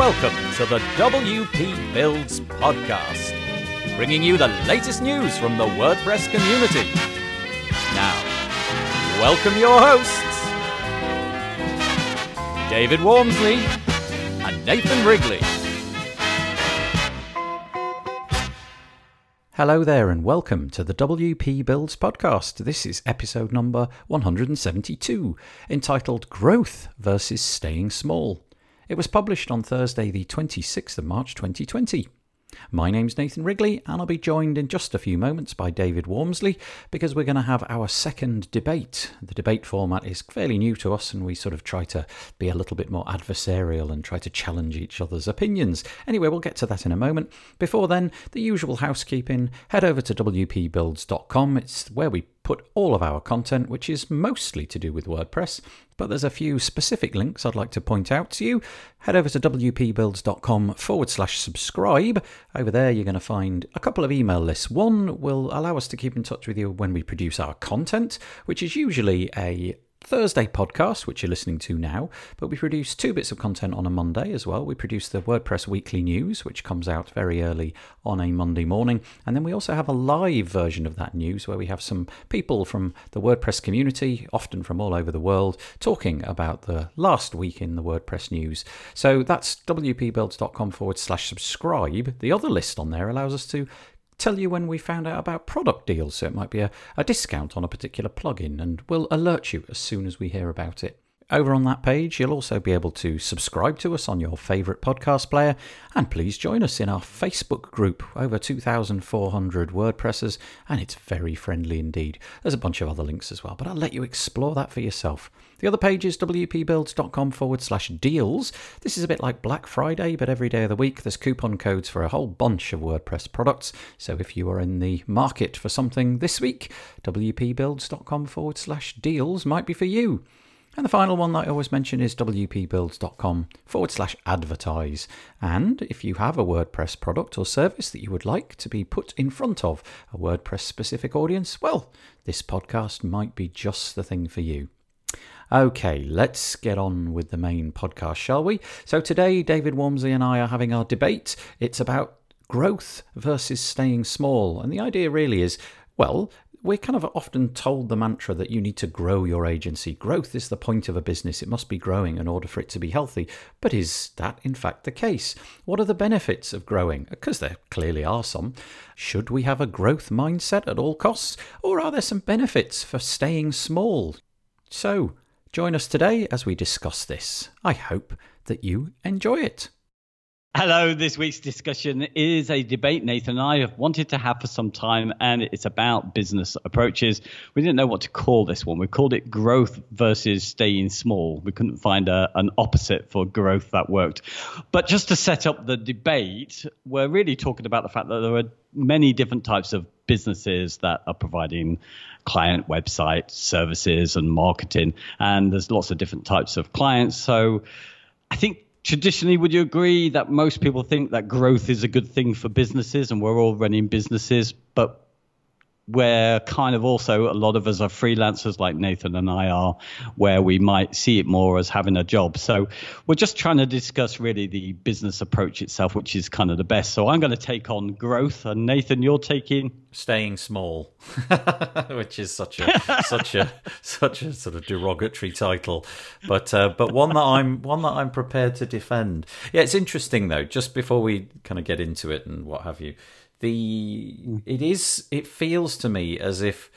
Welcome to the WP Builds podcast, bringing you the latest news from the WordPress community. Now, welcome your hosts, David Waumsley and Nathan Wrigley. Hello there, and welcome to the WP Builds podcast. This is episode number 172, entitled Growth versus Staying Small. It was published on Thursday, the 26th of March 2020. My name's Nathan Wrigley, and I'll be joined in just a few moments by David Waumsley because we're going to have our second debate. The debate format is fairly new to us, and we sort of try to be a little bit more adversarial and try to challenge each other's opinions. Anyway, we'll get to that in a moment. Before then, the usual housekeeping head over to WPBuilds.com. It's where we put all of our content, which is mostly to do with WordPress, but there's a few specific links I'd like to point out to you. Head over to wpbuilds.com forward slash subscribe. Over there, you're going to find a couple of email lists. One will allow us to keep in touch with you when we produce our content, which is usually a Thursday podcast, which you're listening to now, but we produce two bits of content on a Monday as well. We produce the WordPress Weekly News, which comes out very early on a Monday morning. And then we also have a live version of that news where we have some people from the WordPress community, often from all over the world, talking about the last week in the WordPress news. So that's wpbuilds.com forward slash subscribe. The other list on there allows us to tell you when we found out about product deals. So it might be a, a discount on a particular plugin, and we'll alert you as soon as we hear about it. Over on that page, you'll also be able to subscribe to us on your favourite podcast player, and please join us in our Facebook group, over 2,400 WordPressers, and it's very friendly indeed. There's a bunch of other links as well, but I'll let you explore that for yourself. The other page is wpbuilds.com forward slash deals. This is a bit like Black Friday, but every day of the week there's coupon codes for a whole bunch of WordPress products. So if you are in the market for something this week, wpbuilds.com forward slash deals might be for you. And the final one that I always mention is wpbuilds.com forward slash advertise. And if you have a WordPress product or service that you would like to be put in front of a WordPress specific audience, well, this podcast might be just the thing for you. Okay, let's get on with the main podcast, shall we? So today, David Waumsley and I are having our debate. It's about growth versus staying small. And the idea really is well, we're kind of often told the mantra that you need to grow your agency. Growth is the point of a business. It must be growing in order for it to be healthy. But is that in fact the case? What are the benefits of growing? Because there clearly are some. Should we have a growth mindset at all costs? Or are there some benefits for staying small? So, join us today as we discuss this. I hope that you enjoy it. Hello, this week's discussion is a debate Nathan and I have wanted to have for some time, and it's about business approaches. We didn't know what to call this one. We called it growth versus staying small. We couldn't find a, an opposite for growth that worked. But just to set up the debate, we're really talking about the fact that there are many different types of businesses that are providing client website services and marketing, and there's lots of different types of clients. So I think traditionally, would you agree that most people think that growth is a good thing for businesses and we're all running businesses, but where kind of also a lot of us are freelancers like Nathan and I are, where we might see it more as having a job. So we're just trying to discuss really the business approach itself, which is kind of the best. So I'm going to take on growth, and Nathan, you're taking staying small, which is such a such a such a sort of derogatory title, but uh, but one that I'm one that I'm prepared to defend. Yeah, it's interesting though. Just before we kind of get into it and what have you the it is it feels to me as if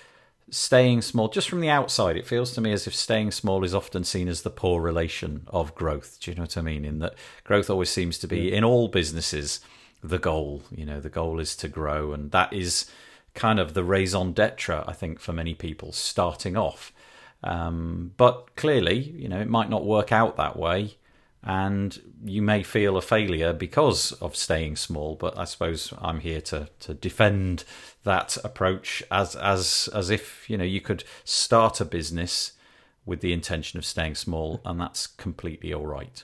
staying small just from the outside it feels to me as if staying small is often seen as the poor relation of growth. Do you know what i mean? In that growth always seems to be in all businesses the goal you know the goal is to grow. And that is kind of the raison d'etre i think for many people starting off. Um, but clearly you know it might not work out that way and you may feel a failure because of staying small. But I suppose I'm here to to defend that approach as as as if you know you could start a business with the intention of staying small, and that's completely all right.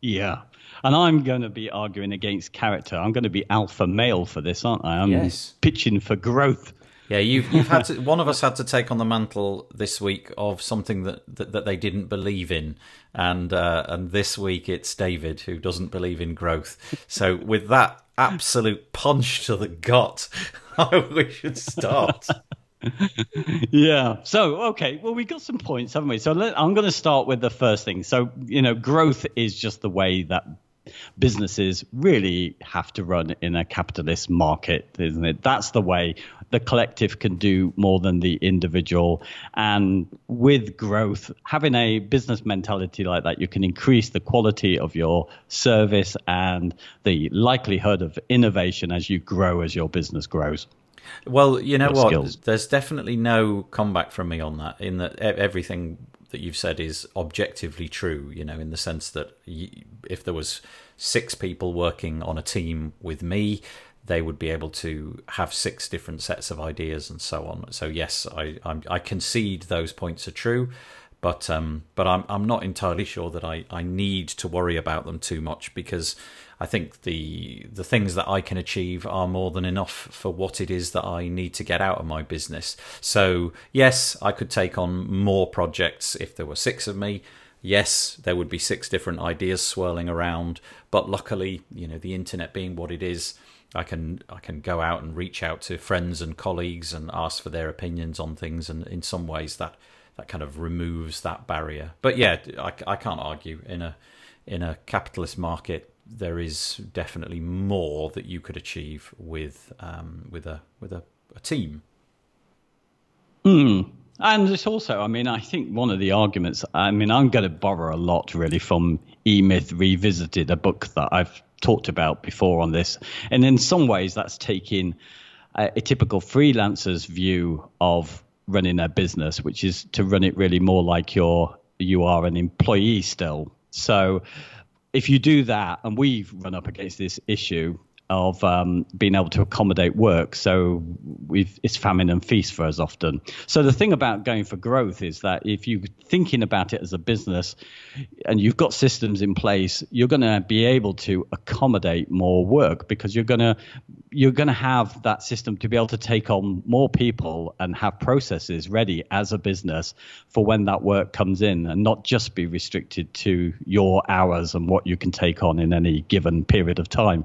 Yeah. And I'm going to be arguing against character. I'm going to be alpha male for this, aren't I? I'm yes. pitching for growth. Yeah, you've, you've had to, one of us had to take on the mantle this week of something that, that, that they didn't believe in, and uh, and this week it's David who doesn't believe in growth. So with that absolute punch to the gut, we should start. yeah. So, okay. Well, we got some points, haven't we? So, let, I'm going to start with the first thing. So, you know, growth is just the way that businesses really have to run in a capitalist market, isn't it? That's the way the collective can do more than the individual. And with growth, having a business mentality like that, you can increase the quality of your service and the likelihood of innovation as you grow, as your business grows. Well, you know what? Skills. There's definitely no comeback from me on that. In that everything that you've said is objectively true. You know, in the sense that if there was six people working on a team with me, they would be able to have six different sets of ideas and so on. So yes, I I'm, i concede those points are true, but um, but I'm I'm not entirely sure that I I need to worry about them too much because I think the the things that I can achieve are more than enough for what it is that I need to get out of my business. So yes, I could take on more projects if there were six of me. Yes, there would be six different ideas swirling around, but luckily, you know, the internet being what it is, I can I can go out and reach out to friends and colleagues and ask for their opinions on things, and in some ways that that kind of removes that barrier. But yeah, I, I can't argue in a in a capitalist market there is definitely more that you could achieve with um, with a with a, a team. Hmm. And it's also, I mean, I think one of the arguments, I mean, I'm going to borrow a lot really from E Myth Revisited, a book that I've talked about before on this. And in some ways, that's taking a, a typical freelancer's view of running a business, which is to run it really more like you're, you are an employee still. So if you do that, and we've run up against this issue of um, being able to accommodate work. So it's famine and feast for us often. So the thing about going for growth is that if you're thinking about it as a business and you've got systems in place, you're going to be able to accommodate more work because you're going to you're going to have that system to be able to take on more people and have processes ready as a business for when that work comes in and not just be restricted to your hours and what you can take on in any given period of time.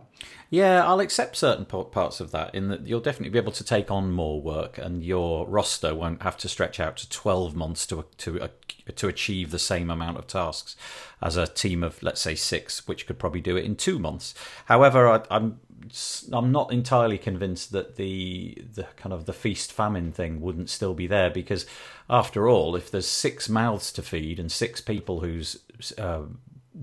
Yeah, I'll accept certain parts of that in that you'll definitely be able to take on more work, and your roster won't have to stretch out to twelve months to to uh, to achieve the same amount of tasks as a team of let's say six, which could probably do it in two months. However, I, I'm I'm not entirely convinced that the the kind of the feast famine thing wouldn't still be there because after all, if there's six mouths to feed and six people whose uh,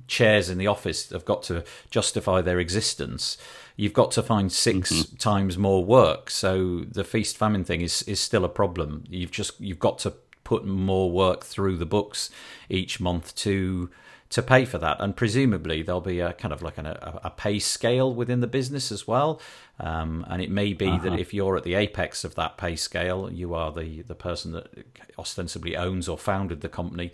chairs in the office have got to justify their existence, you've got to find 6 mm-hmm. times more work. So the feast famine thing is is still a problem. You've just you've got to put more work through the books each month to to pay for that. And presumably there'll be a kind of like an, a, a pay scale within the business as well. Um, and it may be uh-huh. that if you're at the apex of that pay scale, you are the the person that ostensibly owns or founded the company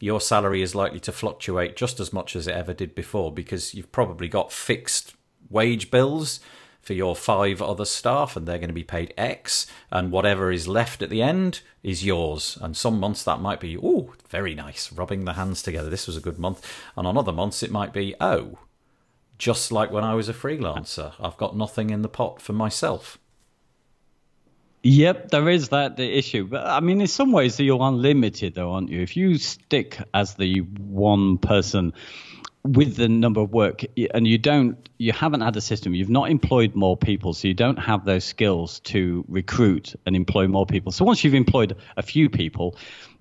your salary is likely to fluctuate just as much as it ever did before because you've probably got fixed wage bills for your five other staff and they're going to be paid X and whatever is left at the end is yours. And some months that might be, oh, very nice, rubbing the hands together. This was a good month. And on other months it might be, oh, just like when I was a freelancer, I've got nothing in the pot for myself. Yep, there is that the issue. But I mean, in some ways, you're unlimited, though, aren't you? If you stick as the one person with the number of work and you don't you haven't had a system you've not employed more people so you don't have those skills to recruit and employ more people so once you've employed a few people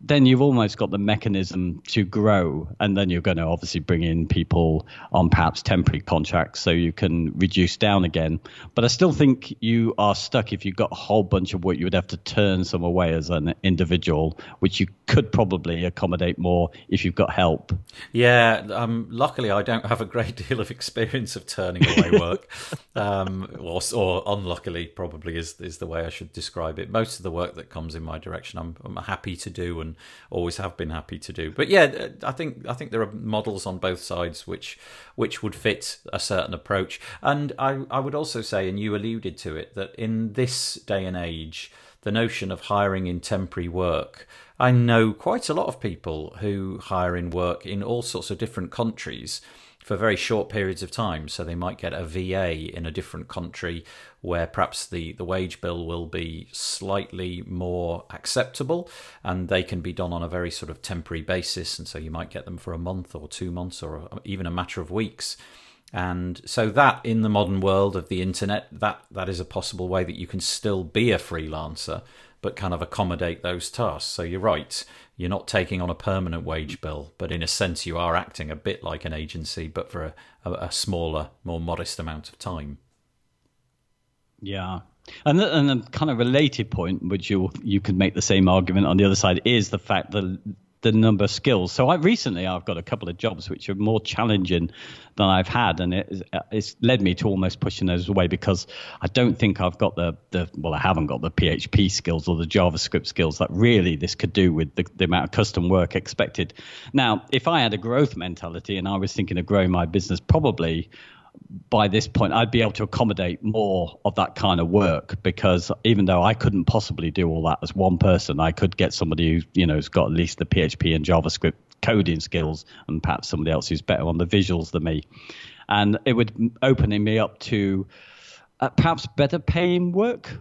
then you've almost got the mechanism to grow and then you're going to obviously bring in people on perhaps temporary contracts so you can reduce down again. But i still think you are stuck if you've got a whole bunch of work you would have to turn some away as an individual which you could probably accommodate more if you've got help. Yeah um, luckily i don't have a great deal of experience of turning away work. Um, or, or unluckily probably is, is the way i should describe it. Most of the work that comes in my direction i'm, I'm happy to do and always have been happy to do. But yeah, I think I think there are models on both sides which which would fit a certain approach. And I I would also say, and you alluded to it, that in this day and age the notion of hiring in temporary work. I know quite a lot of people who hire in work in all sorts of different countries for very short periods of time. So they might get a VA in a different country where perhaps the, the wage bill will be slightly more acceptable and they can be done on a very sort of temporary basis. And so you might get them for a month or two months or even a matter of weeks. And so that in the modern world of the internet, that that is a possible way that you can still be a freelancer, but kind of accommodate those tasks. So you're right you're not taking on a permanent wage bill, but in a sense, you are acting a bit like an agency, but for a, a, a smaller, more modest amount of time. Yeah. And and the kind of related point, which you you could make the same argument on the other side, is the fact that the number of skills. So I recently I've got a couple of jobs which are more challenging than I've had, and it, it's led me to almost pushing those away because I don't think I've got the the well I haven't got the PHP skills or the JavaScript skills that really this could do with the, the amount of custom work expected. Now, if I had a growth mentality and I was thinking of growing my business, probably by this point, I'd be able to accommodate more of that kind of work because even though I couldn't possibly do all that as one person, I could get somebody who you know has got at least the PHP and JavaScript coding skills, and perhaps somebody else who's better on the visuals than me, and it would opening me up to uh, perhaps better paying work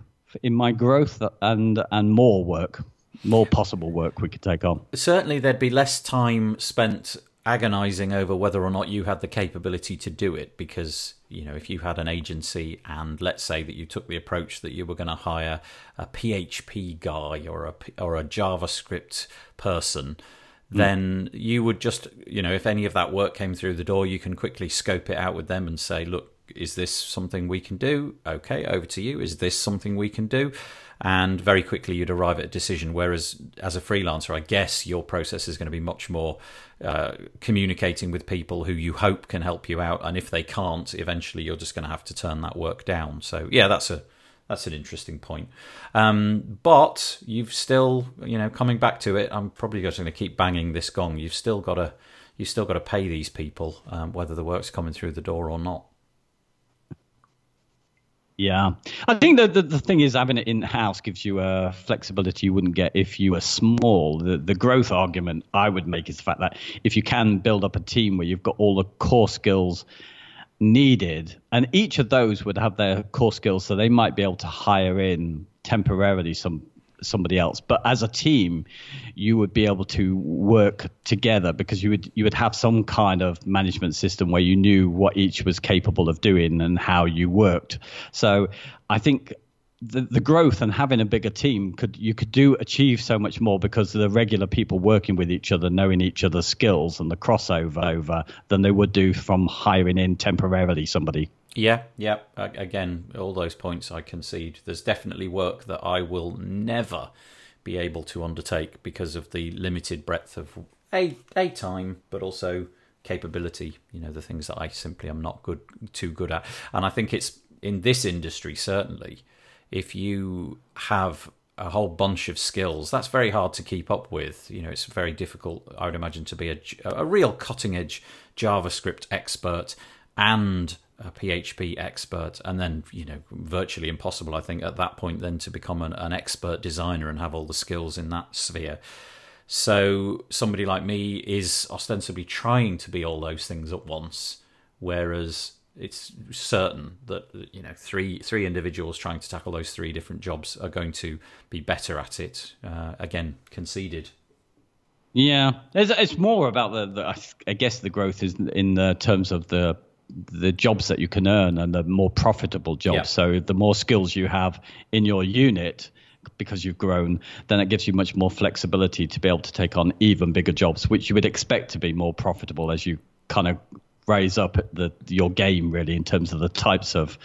in my growth and and more work, more possible work we could take on. Certainly, there'd be less time spent agonizing over whether or not you had the capability to do it because you know if you had an agency and let's say that you took the approach that you were going to hire a PHP guy or a or a JavaScript person mm. then you would just you know if any of that work came through the door you can quickly scope it out with them and say look is this something we can do? Okay over to you. Is this something we can do and very quickly you'd arrive at a decision. Whereas as a freelancer, I guess your process is going to be much more uh, communicating with people who you hope can help you out, and if they can't, eventually you're just going to have to turn that work down. So yeah, that's a that's an interesting point. Um, but you've still, you know, coming back to it, I'm probably just going to keep banging this gong. You've still got to you've still got to pay these people, um, whether the work's coming through the door or not. Yeah, I think that the, the thing is having it in house gives you a flexibility you wouldn't get if you were small. The the growth argument I would make is the fact that if you can build up a team where you've got all the core skills needed, and each of those would have their core skills, so they might be able to hire in temporarily some somebody else. But as a team, you would be able to work together because you would you would have some kind of management system where you knew what each was capable of doing and how you worked. So I think the, the growth and having a bigger team could you could do achieve so much more because the regular people working with each other, knowing each other's skills and the crossover over than they would do from hiring in temporarily somebody. Yeah, yeah. Again, all those points I concede. There's definitely work that I will never be able to undertake because of the limited breadth of a a time, but also capability. You know, the things that I simply am not good too good at. And I think it's in this industry certainly, if you have a whole bunch of skills, that's very hard to keep up with. You know, it's very difficult. I would imagine to be a a real cutting edge JavaScript expert and a PHP expert, and then you know virtually impossible. I think at that point then to become an, an expert designer and have all the skills in that sphere. So somebody like me is ostensibly trying to be all those things at once, whereas it's certain that you know three three individuals trying to tackle those three different jobs are going to be better at it. Uh, again, conceded. Yeah, it's, it's more about the, the, I guess the growth is in the terms of the the jobs that you can earn and the more profitable jobs. Yeah. So the more skills you have in your unit because you've grown, then it gives you much more flexibility to be able to take on even bigger jobs, which you would expect to be more profitable as you kind of raise up the your game really in terms of the types of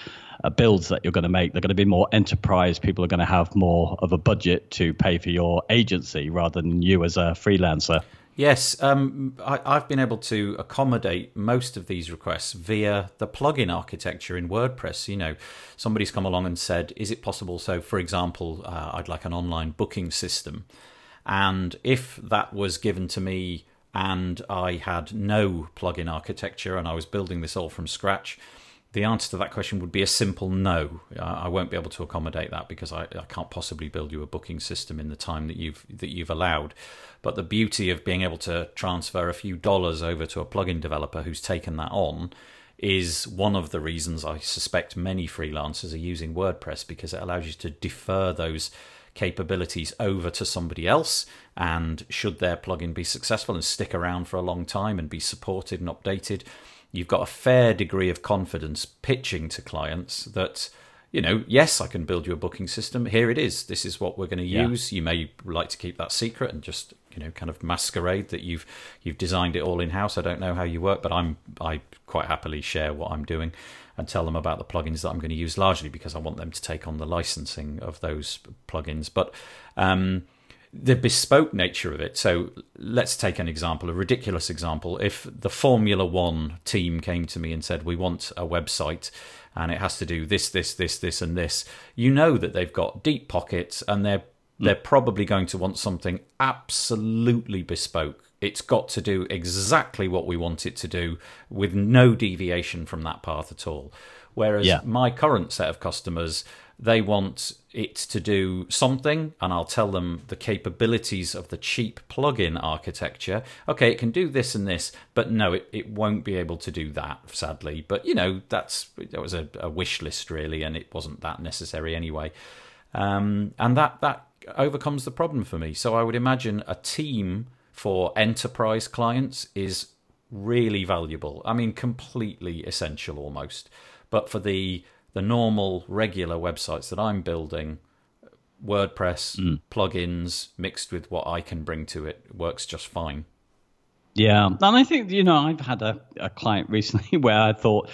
uh, builds that you're going to make. They're going to be more enterprise. People are going to have more of a budget to pay for your agency rather than you as a freelancer. Yes, um, I, have been able to accommodate most of these requests via the plugin architecture in WordPress. You know, somebody's come along and said, "Is it possible?" So, for example, uh, I'd like an online booking system, and if that was given to me and I had no plugin architecture and I was building this all from scratch, the answer to that question would be a simple no. I won't be able to accommodate that because I, I, can't possibly build you a booking system in the time that you've that you've allowed. But the beauty of being able to transfer a few dollars over to a plugin developer who's taken that on is one of the reasons I suspect many freelancers are using WordPress because it allows you to defer those capabilities over to somebody else and should their plugin be successful and stick around for a long time and be supported and updated you've got a fair degree of confidence pitching to clients that you know, yes, I can build you a booking system. Here it is. This is what we're going to use. Yeah. You may like to keep that secret and just you know kind of masquerade that you've you've designed it all in house. I don't know how you work, but I'm I quite happily share what I'm doing and tell them about the plugins that I'm going to use. Largely because I want them to take on the licensing of those plugins, but. Um, the bespoke nature of it. So let's take an example, a ridiculous example. If the Formula One team came to me and said, We want a website and it has to do this, this, this, this, and this, you know that they've got deep pockets and they're hmm. they're probably going to want something absolutely bespoke. It's got to do exactly what we want it to do with no deviation from that path at all. Whereas yeah. my current set of customers, they want it to do something, and I'll tell them the capabilities of the cheap plugin architecture. Okay, it can do this and this, but no, it, it won't be able to do that, sadly. But you know, that's that was a, a wish list really, and it wasn't that necessary anyway. Um, and that that overcomes the problem for me. So I would imagine a team for enterprise clients is really valuable. I mean, completely essential almost. But for the the normal regular websites that I'm building, WordPress mm. plugins mixed with what I can bring to it works just fine. Yeah, and I think you know I've had a, a client recently where I thought,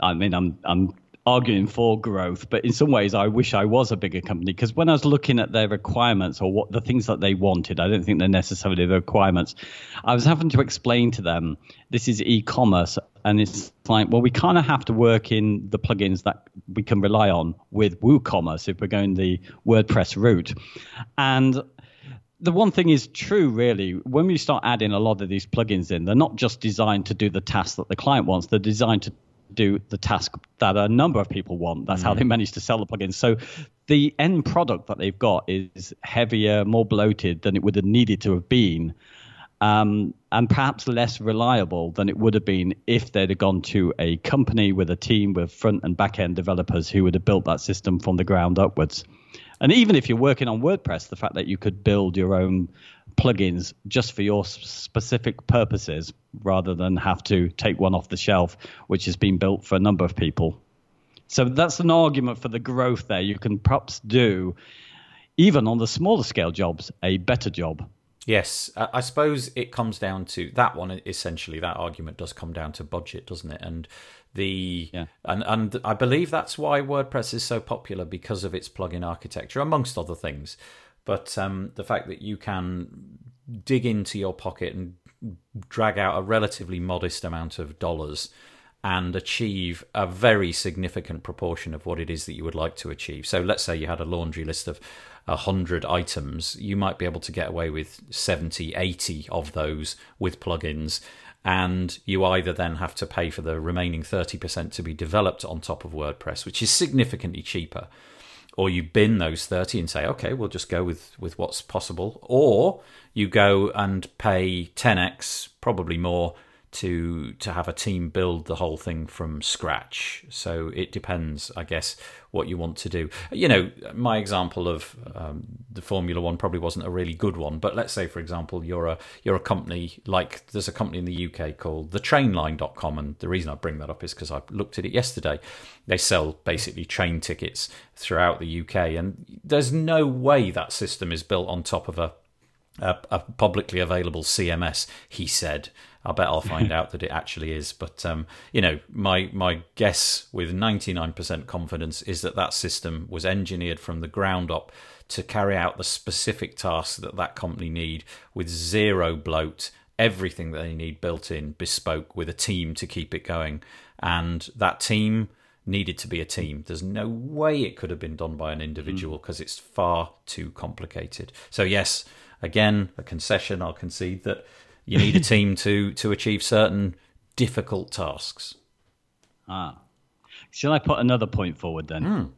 I mean I'm I'm arguing for growth, but in some ways, I wish I was a bigger company because when I was looking at their requirements or what the things that they wanted, I don't think they're necessarily the requirements. I was having to explain to them this is e-commerce, and it's like, well, we kind of have to work in the plugins that we can rely on with WooCommerce if we're going the WordPress route, and the one thing is true, really. When we start adding a lot of these plugins in, they're not just designed to do the task that the client wants. They're designed to do the task that a number of people want. That's mm. how they manage to sell the plugins. So the end product that they've got is heavier, more bloated than it would have needed to have been. Um, and perhaps less reliable than it would have been if they'd have gone to a company with a team with front and back end developers who would have built that system from the ground upwards. And even if you're working on WordPress, the fact that you could build your own plugins just for your specific purposes rather than have to take one off the shelf, which has been built for a number of people. So that's an argument for the growth there. You can perhaps do, even on the smaller scale jobs, a better job. Yes, I suppose it comes down to that one. Essentially, that argument does come down to budget, doesn't it? And the yeah. and and I believe that's why WordPress is so popular because of its plugin architecture, amongst other things. But um, the fact that you can dig into your pocket and drag out a relatively modest amount of dollars and achieve a very significant proportion of what it is that you would like to achieve. So let's say you had a laundry list of 100 items, you might be able to get away with 70, 80 of those with plugins. And you either then have to pay for the remaining 30% to be developed on top of WordPress, which is significantly cheaper or you bin those 30 and say okay we'll just go with with what's possible or you go and pay 10x probably more to to have a team build the whole thing from scratch. So it depends, I guess, what you want to do. You know, my example of um, the Formula One probably wasn't a really good one, but let's say, for example, you're a you're a company like there's a company in the UK called TheTrainline.com, and the reason I bring that up is because I looked at it yesterday. They sell basically train tickets throughout the UK, and there's no way that system is built on top of a, a publicly available CMS. He said. I bet I'll find out that it actually is. But um, you know, my my guess with 99% confidence is that that system was engineered from the ground up to carry out the specific tasks that that company need with zero bloat, everything that they need built in, bespoke, with a team to keep it going, and that team needed to be a team. There's no way it could have been done by an individual because mm. it's far too complicated. So yes, again, a concession. I'll concede that you need a team to to achieve certain difficult tasks. Ah. Shall I put another point forward then? Mm.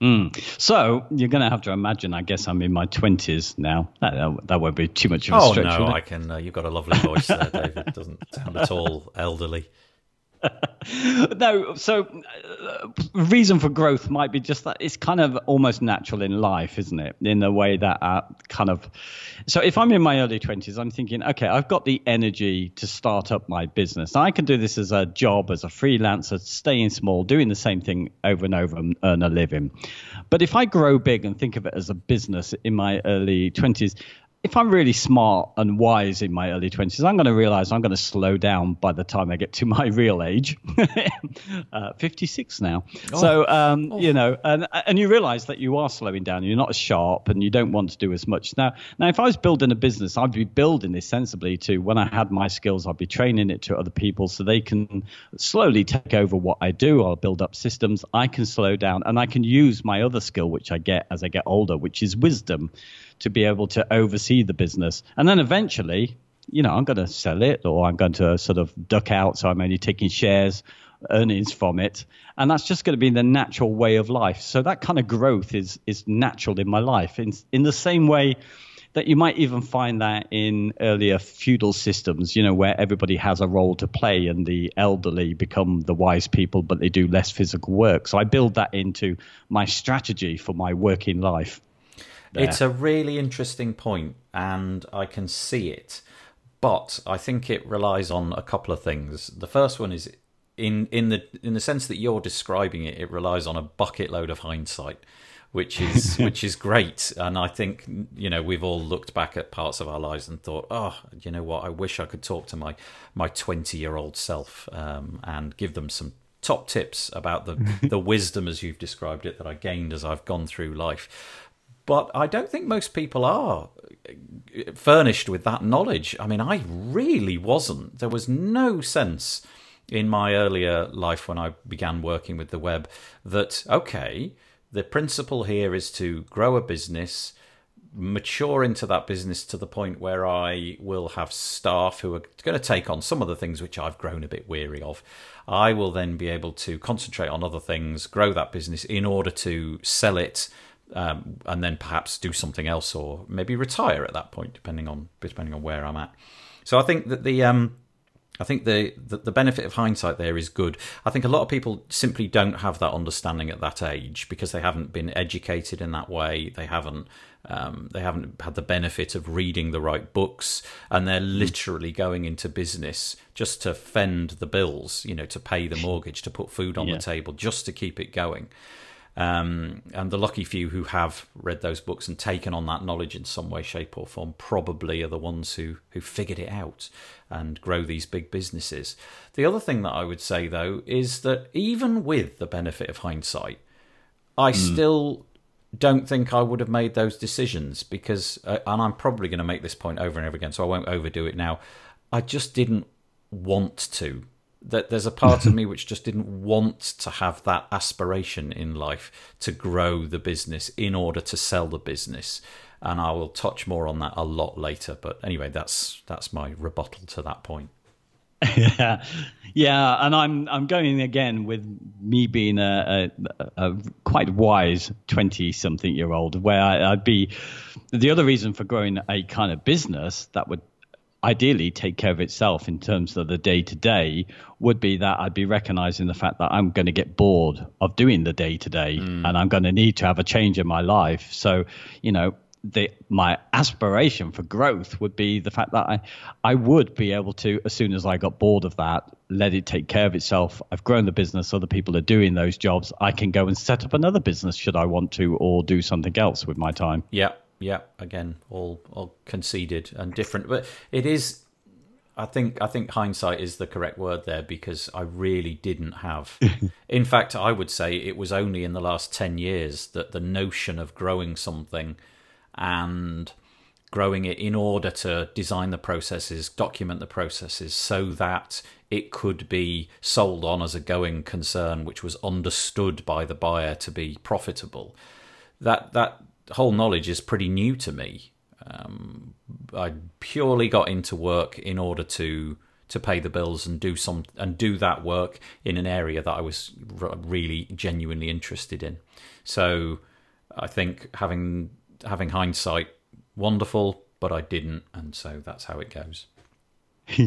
Mm. So you're going to have to imagine. I guess I'm in my twenties now. That, that won't be too much of a oh, stretch. Oh no, I can. Uh, you've got a lovely voice there, David. It doesn't sound at all elderly. no, so uh, reason for growth might be just that it's kind of almost natural in life, isn't it? In the way that uh, kind of. So if I'm in my early 20s, I'm thinking, okay, I've got the energy to start up my business. I can do this as a job, as a freelancer, staying small, doing the same thing over and over and earn a living. But if I grow big and think of it as a business in my early 20s, if I'm really smart and wise in my early 20s, I'm going to realize I'm going to slow down by the time I get to my real age. uh, 56 now. Oh. So, um, oh. you know, and, and you realize that you are slowing down. You're not as sharp and you don't want to do as much. Now, now, if I was building a business, I'd be building this sensibly to when I had my skills, I'd be training it to other people so they can slowly take over what I do. I'll build up systems. I can slow down and I can use my other skill, which I get as I get older, which is wisdom to be able to oversee the business. And then eventually, you know, I'm going to sell it or I'm going to sort of duck out. So I'm only taking shares, earnings from it. And that's just going to be the natural way of life. So that kind of growth is, is natural in my life in, in the same way that you might even find that in earlier feudal systems, you know, where everybody has a role to play and the elderly become the wise people, but they do less physical work. So I build that into my strategy for my working life. There. It's a really interesting point, and I can see it. But I think it relies on a couple of things. The first one is in in the in the sense that you're describing it, it relies on a bucket load of hindsight, which is which is great. And I think you know we've all looked back at parts of our lives and thought, oh, you know what? I wish I could talk to my my 20 year old self um, and give them some top tips about the the wisdom as you've described it that I gained as I've gone through life. But I don't think most people are uh, furnished with that knowledge. I mean, I really wasn't. There was no sense in my earlier life when I began working with the web that, okay, the principle here is to grow a business, mature into that business to the point where I will have staff who are going to take on some of the things which I've grown a bit weary of. I will then be able to concentrate on other things, grow that business in order to sell it um, and then perhaps do something else or maybe retire at that point, depending on depending on where I'm at. So I think that the um, I think the, the, the benefit of hindsight there is good. I think a lot of people simply don't have that understanding at that age because they haven't been educated in that way. They haven't um, they haven't had the benefit of reading the right books, and they're hmm. literally going into business just to fend the bills, you know, to pay the mortgage, to put food on yeah. the table, just to keep it going. Um, and the lucky few who have read those books and taken on that knowledge in some way, shape, or form probably are the ones who, who figured it out and grow these big businesses. The other thing that I would say, though, is that even with the benefit of hindsight, I mm. still don't think I would have made those decisions because, uh, and I'm probably going to make this point over and over again, so I won't overdo it now. I just didn't want to that there's a part of me which just didn't want to have that aspiration in life to grow the business in order to sell the business. And I will touch more on that a lot later but anyway that's that's my rebuttal to that point. Yeah yeah and i'm i'm going again with me being a, a, a quite wise 20 something year old where I, i'd be the other reason for growing a kind of business that would ideally take care of itself in terms of the day to day would be that I'd be recognizing the fact that I'm going to get bored of doing the day to day and I'm going to need to have a change in my life. So, you know, the my aspiration for growth would be the fact that I I would be able to as soon as I got bored of that let it take care of itself. I've grown the business other people are doing those jobs. I can go and set up another business should I want to or do something else with my time. Yeah yeah, again, all all conceded and different, but it is. I think I think hindsight is the correct word there because I really didn't have. in fact, I would say it was only in the last ten years that the notion of growing something and growing it in order to design the processes, document the processes, so that it could be sold on as a going concern, which was understood by the buyer to be profitable. That that whole knowledge is pretty new to me. Um, I purely got into work in order to to pay the bills and do some and do that work in an area that I was really genuinely interested in. So I think having having hindsight, wonderful, but I didn't, and so that's how it goes.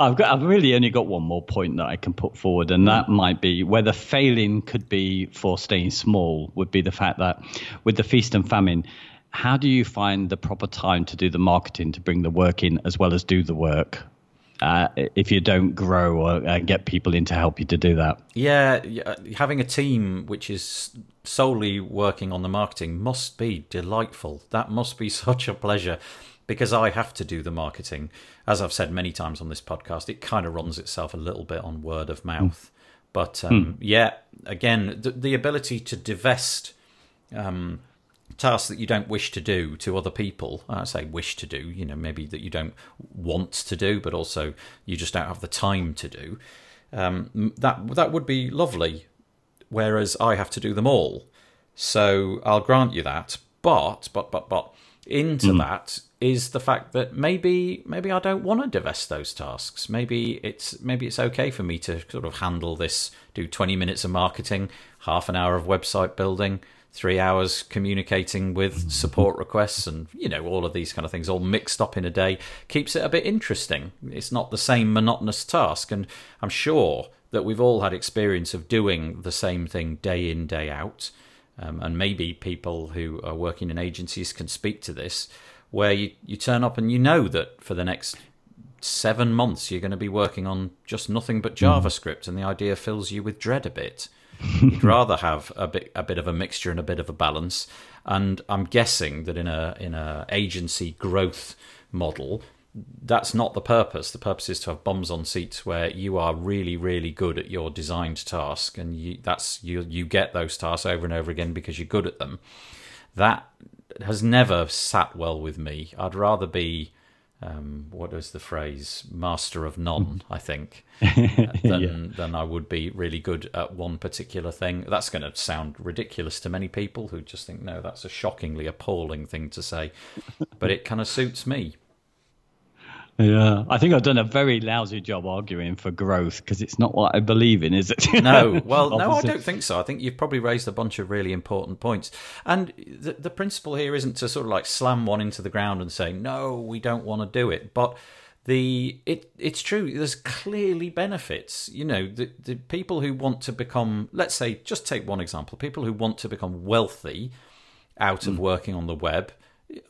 I've got. I've really only got one more point that I can put forward, and that might be whether failing could be for staying small. Would be the fact that with the feast and famine, how do you find the proper time to do the marketing to bring the work in as well as do the work? Uh, if you don't grow or uh, get people in to help you to do that. Yeah, having a team which is solely working on the marketing must be delightful. That must be such a pleasure because I have to do the marketing. As I've said many times on this podcast, it kind of runs itself a little bit on word of mouth. Mm. But um, mm. yeah, again, the, the, ability to divest um, tasks that you don't wish to do to other people. I say wish to do, you know, maybe that you don't want to do, but also you just don't have the time to do. Um, that that would be lovely. Whereas I have to do them all, so I'll grant you that. But but but but into mm. that is the fact that maybe maybe I don't want to divest those tasks. Maybe it's maybe it's okay for me to sort of handle this, do 20 minutes of marketing, half an hour of website building, three hours communicating with support requests and you know all of these kind of things all mixed up in a day keeps it a bit interesting. It's not the same monotonous task and i'm sure that we've all had experience of doing the same thing day in day out. Um, and maybe people who are working in agencies can speak to this where you, you turn up and you know that for the next seven months you're going to be working on just nothing but hmm. javascript and the idea fills you with dread a bit You'd rather have a bit a bit of a mixture and a bit of a balance. And I'm guessing that in a in a agency growth model, that's not the purpose. The purpose is to have bums on seats where you are really, really good at your designed task, and you, that's you you get those tasks over and over again because you're good at them. That has never sat well with me. I'd rather be um, what is the phrase master of none i think than, yeah. than i would be really good at one particular thing that's going to sound ridiculous to many people who just think no that's a shockingly appalling thing to say but it kind of suits me yeah, I think I've done a very lousy job arguing for growth because it's not what I believe in, is it? no, well, no, I don't think so. I think you've probably raised a bunch of really important points, and the the principle here isn't to sort of like slam one into the ground and say no, we don't want to do it, but the it it's true. There's clearly benefits. You know, the the people who want to become, let's say, just take one example, people who want to become wealthy out of mm. working on the web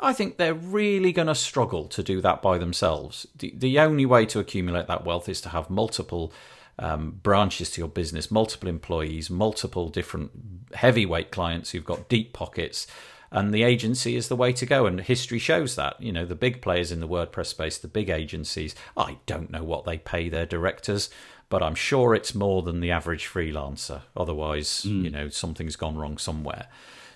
I think they're really going to struggle to do that by themselves. The, the only way to accumulate that wealth is to have multiple um, branches to your business, multiple employees, multiple different heavyweight clients who've got deep pockets. And the agency is the way to go. And history shows that. You know, the big players in the WordPress space, the big agencies, I don't know what they pay their directors, but I'm sure it's more than the average freelancer. Otherwise, mm. you know, something's gone wrong somewhere.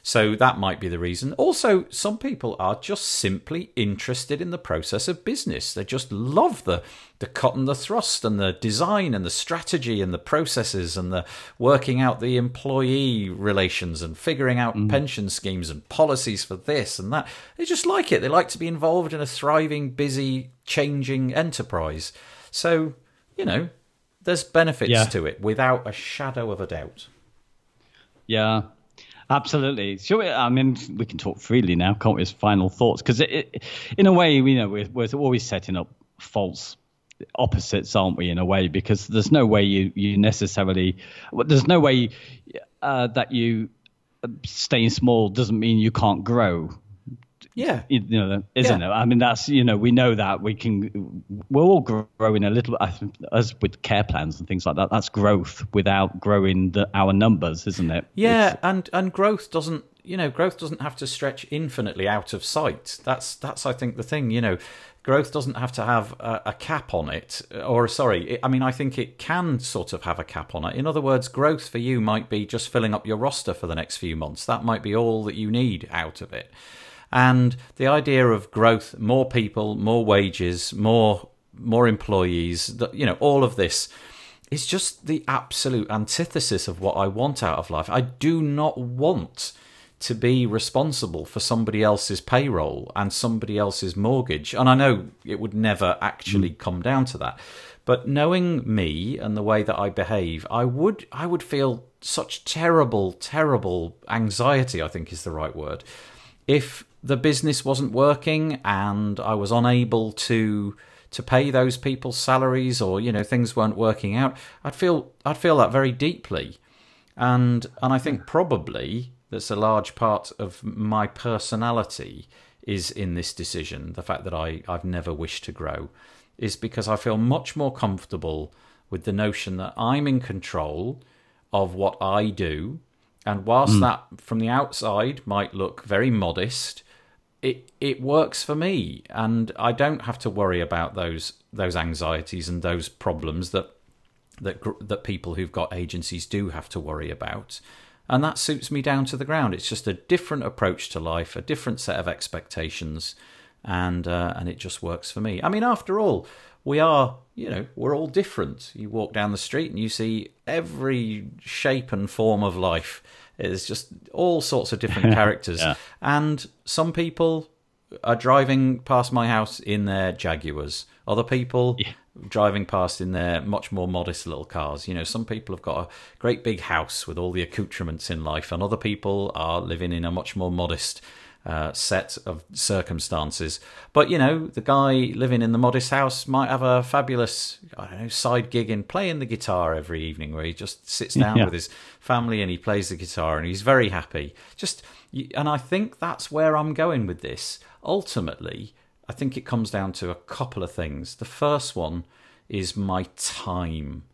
So that might be the reason. Also, some people are just simply interested in the process of business. They just love the the cut and the thrust and the design and the strategy and the processes and the working out the employee relations and figuring out mm. pension schemes and policies for this and that. They just like it. They like to be involved in a thriving, busy, changing enterprise. So, you know, there's benefits yeah. to it without a shadow of a doubt. Yeah, Absolutely. Sure. We, I mean, we can talk freely now, can't we? As final thoughts, because in a way, you know, we're, we're always setting up false opposites, aren't we? In a way, because there's no way you you necessarily, there's no way uh, that you uh, staying small doesn't mean you can't grow. Yeah, you know, isn't yeah. it? I mean, that's you know, we know that we can. We're all growing a little, bit as with care plans and things like that. That's growth without growing the, our numbers, isn't it? Yeah, it's, and and growth doesn't, you know, growth doesn't have to stretch infinitely out of sight. That's that's I think the thing. You know, growth doesn't have to have a, a cap on it, or sorry, it, I mean, I think it can sort of have a cap on it. In other words, growth for you might be just filling up your roster for the next few months. That might be all that you need out of it. And the idea of growth, more people, more wages, more more employees, you know, all of this is just the absolute antithesis of what I want out of life. I do not want to be responsible for somebody else's payroll and somebody else's mortgage. And I know it would never actually mm. come down to that. But knowing me and the way that I behave, I would I would feel such terrible, terrible anxiety. I think is the right word. If the business wasn't working and I was unable to to pay those people's salaries or you know things weren't working out, I'd feel I'd feel that very deeply, and and I think probably that's a large part of my personality is in this decision. The fact that I I've never wished to grow is because I feel much more comfortable with the notion that I'm in control of what I do. And whilst mm. that from the outside might look very modest, it it works for me, and I don't have to worry about those those anxieties and those problems that that that people who've got agencies do have to worry about. And that suits me down to the ground. It's just a different approach to life, a different set of expectations, and uh, and it just works for me. I mean, after all, we are you know we're all different. You walk down the street and you see every shape and form of life it's just all sorts of different characters. yeah. And some people are driving past my house in their Jaguars. Other people yeah. driving past in their much more modest little cars. You know, some people have got a great big house with all the accoutrements in life, and other people are living in a much more modest uh, set of circumstances. But you know, the guy living in the modest house might have a fabulous, I don't know, side gig in playing the guitar every evening, where he just sits down yeah. with his family and he plays the guitar and he's very happy. Just, and I think that's where I'm going with this. Ultimately, I think it comes down to a couple of things. The first one is my time.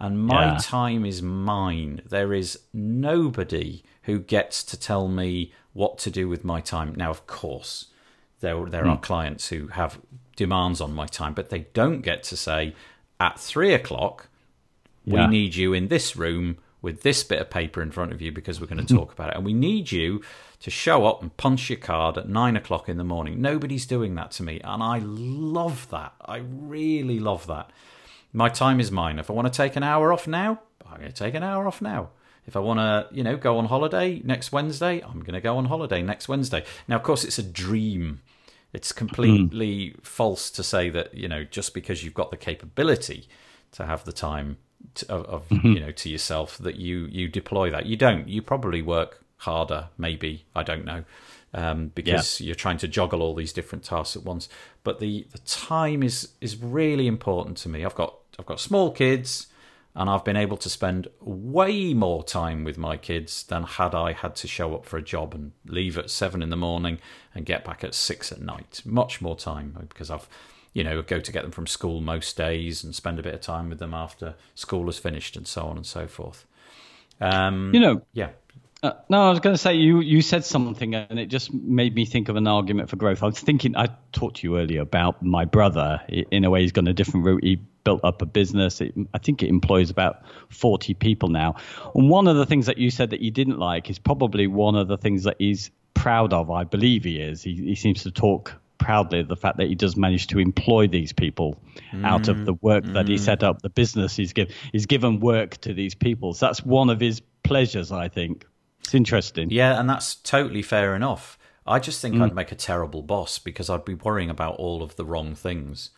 And my yeah. time is mine. There is nobody who gets to tell me what to do with my time. Now, of course, there there mm. are clients who have demands on my time, but they don't get to say at three o'clock yeah. we need you in this room with this bit of paper in front of you because we're going to talk about it, and we need you to show up and punch your card at nine o'clock in the morning. Nobody's doing that to me, and I love that. I really love that. My time is mine. If I want to take an hour off now, I'm going to take an hour off now. If I want to, you know, go on holiday next Wednesday, I'm going to go on holiday next Wednesday. Now, of course, it's a dream. It's completely mm. false to say that, you know, just because you've got the capability to have the time to, of, mm-hmm. you know, to yourself that you you deploy that. You don't. You probably work harder, maybe. I don't know. Um, because yeah. you're trying to juggle all these different tasks at once. But the, the time is is really important to me. I've got I've got small kids and I've been able to spend way more time with my kids than had I had to show up for a job and leave at seven in the morning and get back at six at night. Much more time because I've, you know, go to get them from school most days and spend a bit of time with them after school has finished and so on and so forth. Um, you know, yeah. Uh, no, I was going to say you you said something and it just made me think of an argument for growth. I was thinking I talked to you earlier about my brother. In a way, he's gone a different route. He built up a business. It, I think it employs about 40 people now. And one of the things that you said that you didn't like is probably one of the things that he's proud of. I believe he is. He, he seems to talk proudly of the fact that he does manage to employ these people mm, out of the work mm. that he mm. set up, the business he's given. He's given work to these people. So that's one of his pleasures, I think. It's interesting. Yeah, and that's totally fair enough. I just think mm. I'd make a terrible boss because I'd be worrying about all of the wrong things.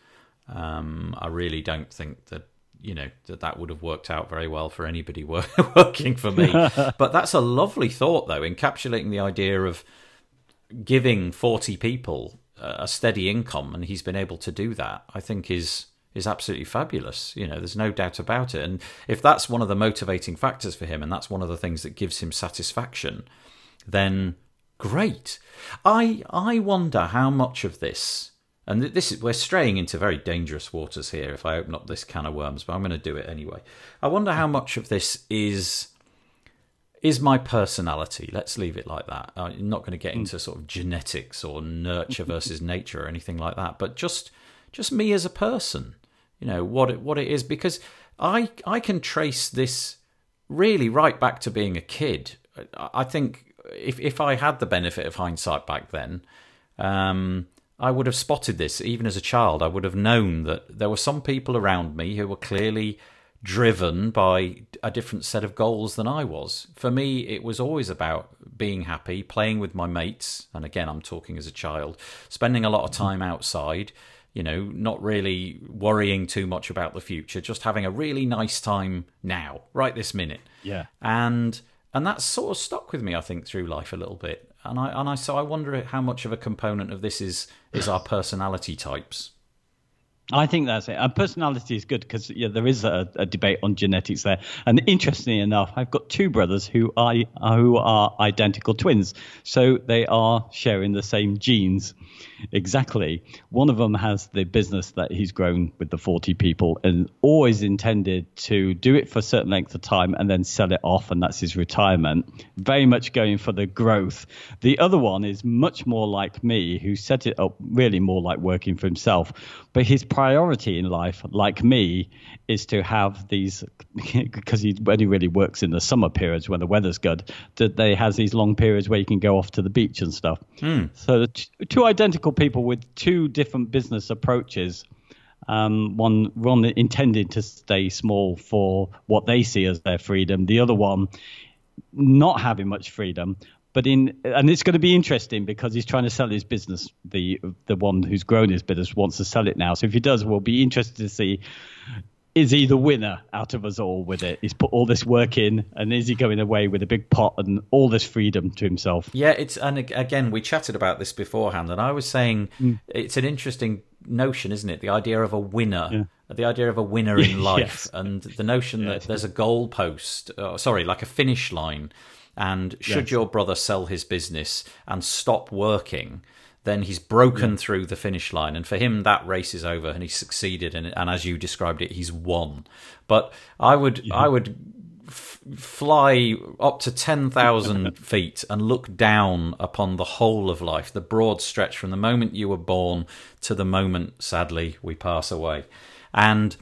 Um, I really don't think that you know that that would have worked out very well for anybody working for me. but that's a lovely thought, though, encapsulating the idea of giving forty people a steady income, and he's been able to do that. I think is is absolutely fabulous. You know, there's no doubt about it. And if that's one of the motivating factors for him, and that's one of the things that gives him satisfaction, then great. I I wonder how much of this and this is we're straying into very dangerous waters here if I open up this can of worms, but I'm going to do it anyway. I wonder how much of this is is my personality. Let's leave it like that. I'm not going to get into sort of genetics or nurture versus nature or anything like that, but just just me as a person. You know what it what it is because I I can trace this really right back to being a kid. I think if if I had the benefit of hindsight back then. Um, I would have spotted this even as a child. I would have known that there were some people around me who were clearly driven by a different set of goals than I was. For me, it was always about being happy, playing with my mates, and again, I'm talking as a child, spending a lot of time outside, you know, not really worrying too much about the future, just having a really nice time now, right this minute. Yeah. And and that's sort of stuck with me, I think, through life a little bit. And I and I so I wonder how much of a component of this is is our personality types. I think that's it. And personality is good because yeah, there is a, a, debate on genetics there. And interestingly enough, I've got two brothers who are who are identical twins, so they are sharing the same genes. Exactly. One of them has the business that he's grown with the 40 people and always intended to do it for a certain length of time and then sell it off, and that's his retirement. Very much going for the growth. The other one is much more like me, who set it up really more like working for himself. But his priority in life, like me, is to have these because he only really works in the summer periods when the weather's good. That they has these long periods where you can go off to the beach and stuff. Mm. So two identical people with two different business approaches. Um, one one intended to stay small for what they see as their freedom. The other one not having much freedom, but in and it's going to be interesting because he's trying to sell his business. The the one who's grown his business wants to sell it now. So if he does, we'll be interested to see is he the winner out of us all with it? He's put all this work in, and is he going away with a big pot and all this freedom to himself? Yeah, it's and again we chatted about this beforehand, and I was saying mm. it's an interesting notion, isn't it? The idea of a winner, yeah. the idea of a winner in life, yes. and the notion yes. that there's a goal post, uh, sorry, like a finish line, and should yes. your brother sell his business and stop working? then he's broken yeah. through the finish line. And for him, that race is over, and he's succeeded. And, and as you described it, he's won. But I would, yeah. I would f- fly up to ten thousand feet and look down upon the whole of life, the broad stretch from the moment you were born to the moment, sadly, we pass away, and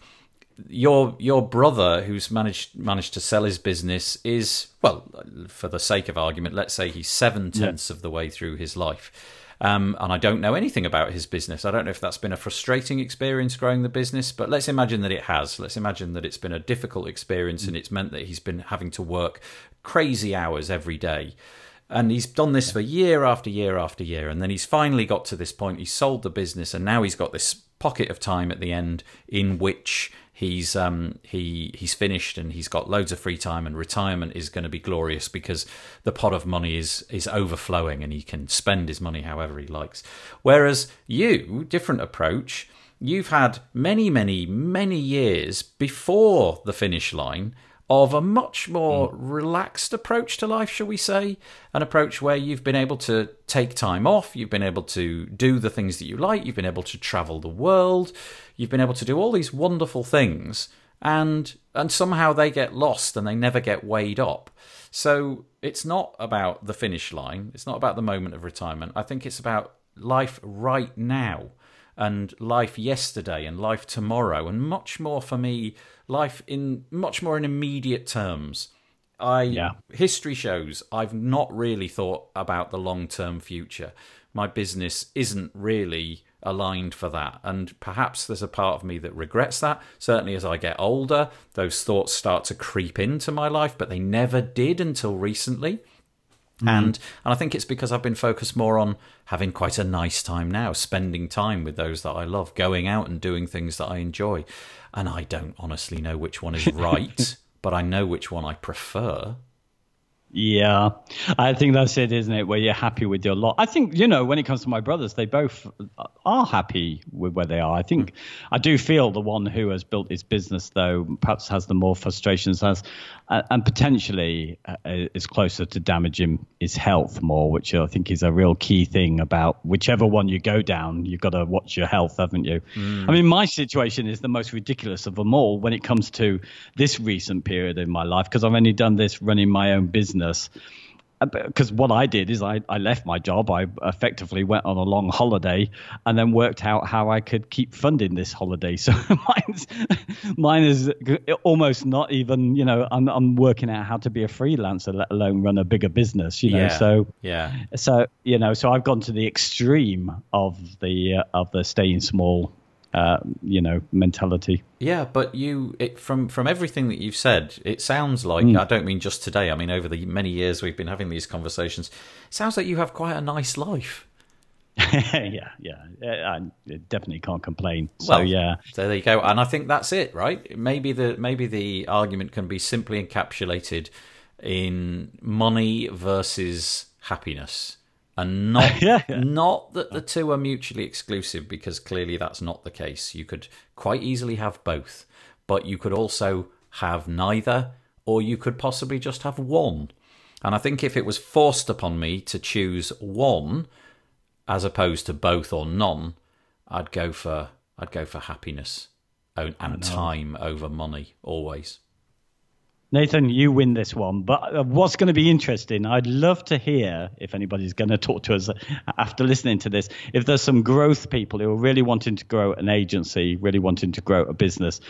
your your brother who's managed managed to sell his business is well for the sake of argument let's say he's seven tenths yeah. of the way through his life um, and I don't know anything about his business. I don't know if that's been a frustrating experience growing the business, but let's imagine that it has. Let's imagine that it's been a difficult experience and it's meant that he's been having to work crazy hours every day. And he's done this for year after year after year. And then he's finally got to this point. He's sold the business and now he's got this pocket of time at the end in which he's um, he he's finished and he's got loads of free time and retirement is going to be glorious because the pot of money is is overflowing and he can spend his money however he likes. Whereas you, different approach. You've had many, many, many years before the finish line of a much more mm. relaxed approach to life, shall we say? An approach where you've been able to take time off, you've been able to do the things that you like, you've been able to travel the world, you've been able to do all these wonderful things, and and somehow they get lost and they never get weighed up. So it's not about the finish line, it's not about the moment of retirement. I think it's about life right now and life yesterday and life tomorrow, and much more for me, life in much more in immediate terms. I yeah. history shows I've not really thought about the long term future. My business isn't really aligned for that. And perhaps there's a part of me that regrets that. Certainly, as I get older, those thoughts start to creep into my life, but they never did until recently. Mm-hmm. And and I think it's because I've been focused more on having quite a nice time now, spending time with those that I love, going out and doing things that I enjoy. And I don't honestly know which one is right, but I know which one I prefer. Yeah, I think that's it, isn't it? Where you're happy with your lot. I think you know when it comes to my brothers, they both are happy with where they are. I think mm. I do feel the one who has built his business, though, perhaps has the more frustrations, has and potentially uh, is closer to damaging his health more, which I think is a real key thing about whichever one you go down. You've got to watch your health, haven't you? Mm. I mean, my situation is the most ridiculous of them all when it comes to this recent period in my life because I've only done this running my own business because uh, what I did is I, I left my job. I effectively went on a long holiday and then worked out how I could keep funding this holiday. So mine's, mine is almost not even, you know, I'm, I'm working out how to be a freelancer, let alone run a bigger business, you know. Yeah. So, yeah. So, you know, so I've gone to the extreme of the, uh, of the staying small uh, you know mentality. Yeah, but you it, from from everything that you've said, it sounds like mm. I don't mean just today. I mean over the many years we've been having these conversations, it sounds like you have quite a nice life. yeah, yeah, I definitely can't complain. So Well, yeah, So there you go, and I think that's it, right? Maybe the maybe the argument can be simply encapsulated in money versus happiness, and not Yeah, yeah. not that the two are mutually exclusive, because clearly that's not the case. You could quite easily have both, but you could also have neither, or you could possibly just have one. And I think if it was forced upon me to choose one, as opposed to both or none, I'd go for I'd go for happiness and and time over money always. Nathan, you win this one. But uh, what's going to be interesting, I'd love to hear if anybody's going to talk to us after listening to this, if there's some growth people who are really wanting to grow an agency, really wanting to grow a business.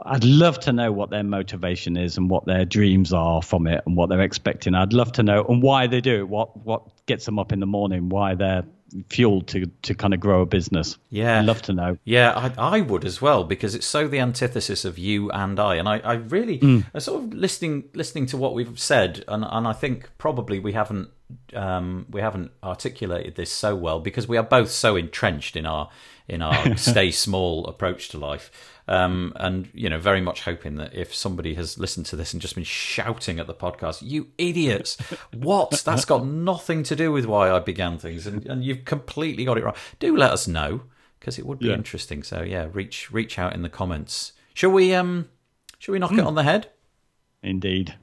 I'd love to know what their motivation is and what their dreams are from it and what they're expecting. I'd love to know and why they do it, what what gets them up in the morning, why they're fueled to to kind of grow a business. Yeah. I'd love to know. Yeah, I, I would as well because it's so the antithesis of you and I, and I, I really, I sort of listening listening to what we've said, and and I think probably we haven't um, we haven't articulated this so well because we are both so entrenched in our in our stay small approach to life. Um, and you know, very much hoping that if somebody has listened to this and just been shouting at the podcast, "You idiots! What? That's got nothing to do with why I began things," and, and you've completely got it wrong. Do let us know because it would be Yeah. interesting. So yeah, reach reach out in the comments. Shall we um shall we knock it on the head? Indeed.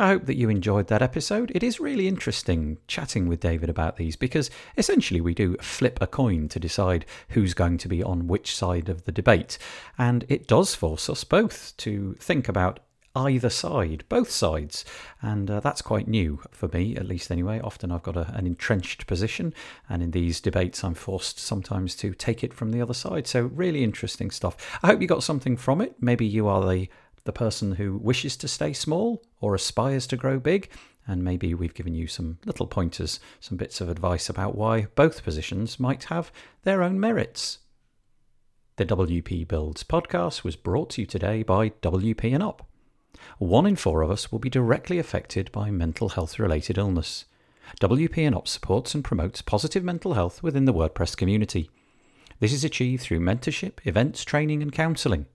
I hope that you enjoyed that episode. It is really interesting chatting with David about these because essentially we do flip a coin to decide who's going to be on which side of the debate. And it does force us both to think about either side, both sides. And uh, that's quite new for me, at least anyway. Often I've got a, an entrenched position, and in these debates, I'm forced sometimes to take it from the other side. So, really interesting stuff. I hope you got something from it. Maybe you are the the person who wishes to stay small or aspires to grow big. And maybe we've given you some little pointers, some bits of advice about why both positions might have their own merits. The WP Builds podcast was brought to you today by WP and Up. One in four of us will be directly affected by mental health related illness. WP and Up supports and promotes positive mental health within the WordPress community. This is achieved through mentorship, events, training, and counselling.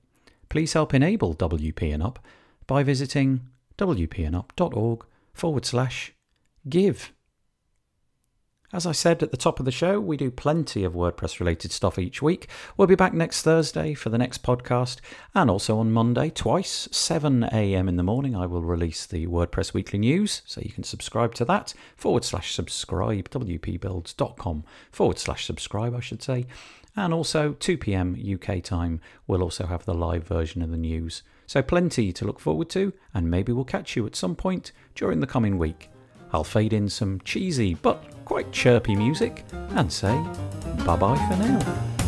Please help enable WP and Up by visiting wpandup.org forward slash give. As I said at the top of the show, we do plenty of WordPress related stuff each week. We'll be back next Thursday for the next podcast, and also on Monday, twice, 7 a.m. in the morning, I will release the WordPress Weekly News, so you can subscribe to that, forward slash subscribe, wpbuilds.com forward slash subscribe, I should say. And also, 2 p.m. UK time, we'll also have the live version of the news. So, plenty to look forward to, and maybe we'll catch you at some point during the coming week. I'll fade in some cheesy but quite chirpy music and say bye bye for now.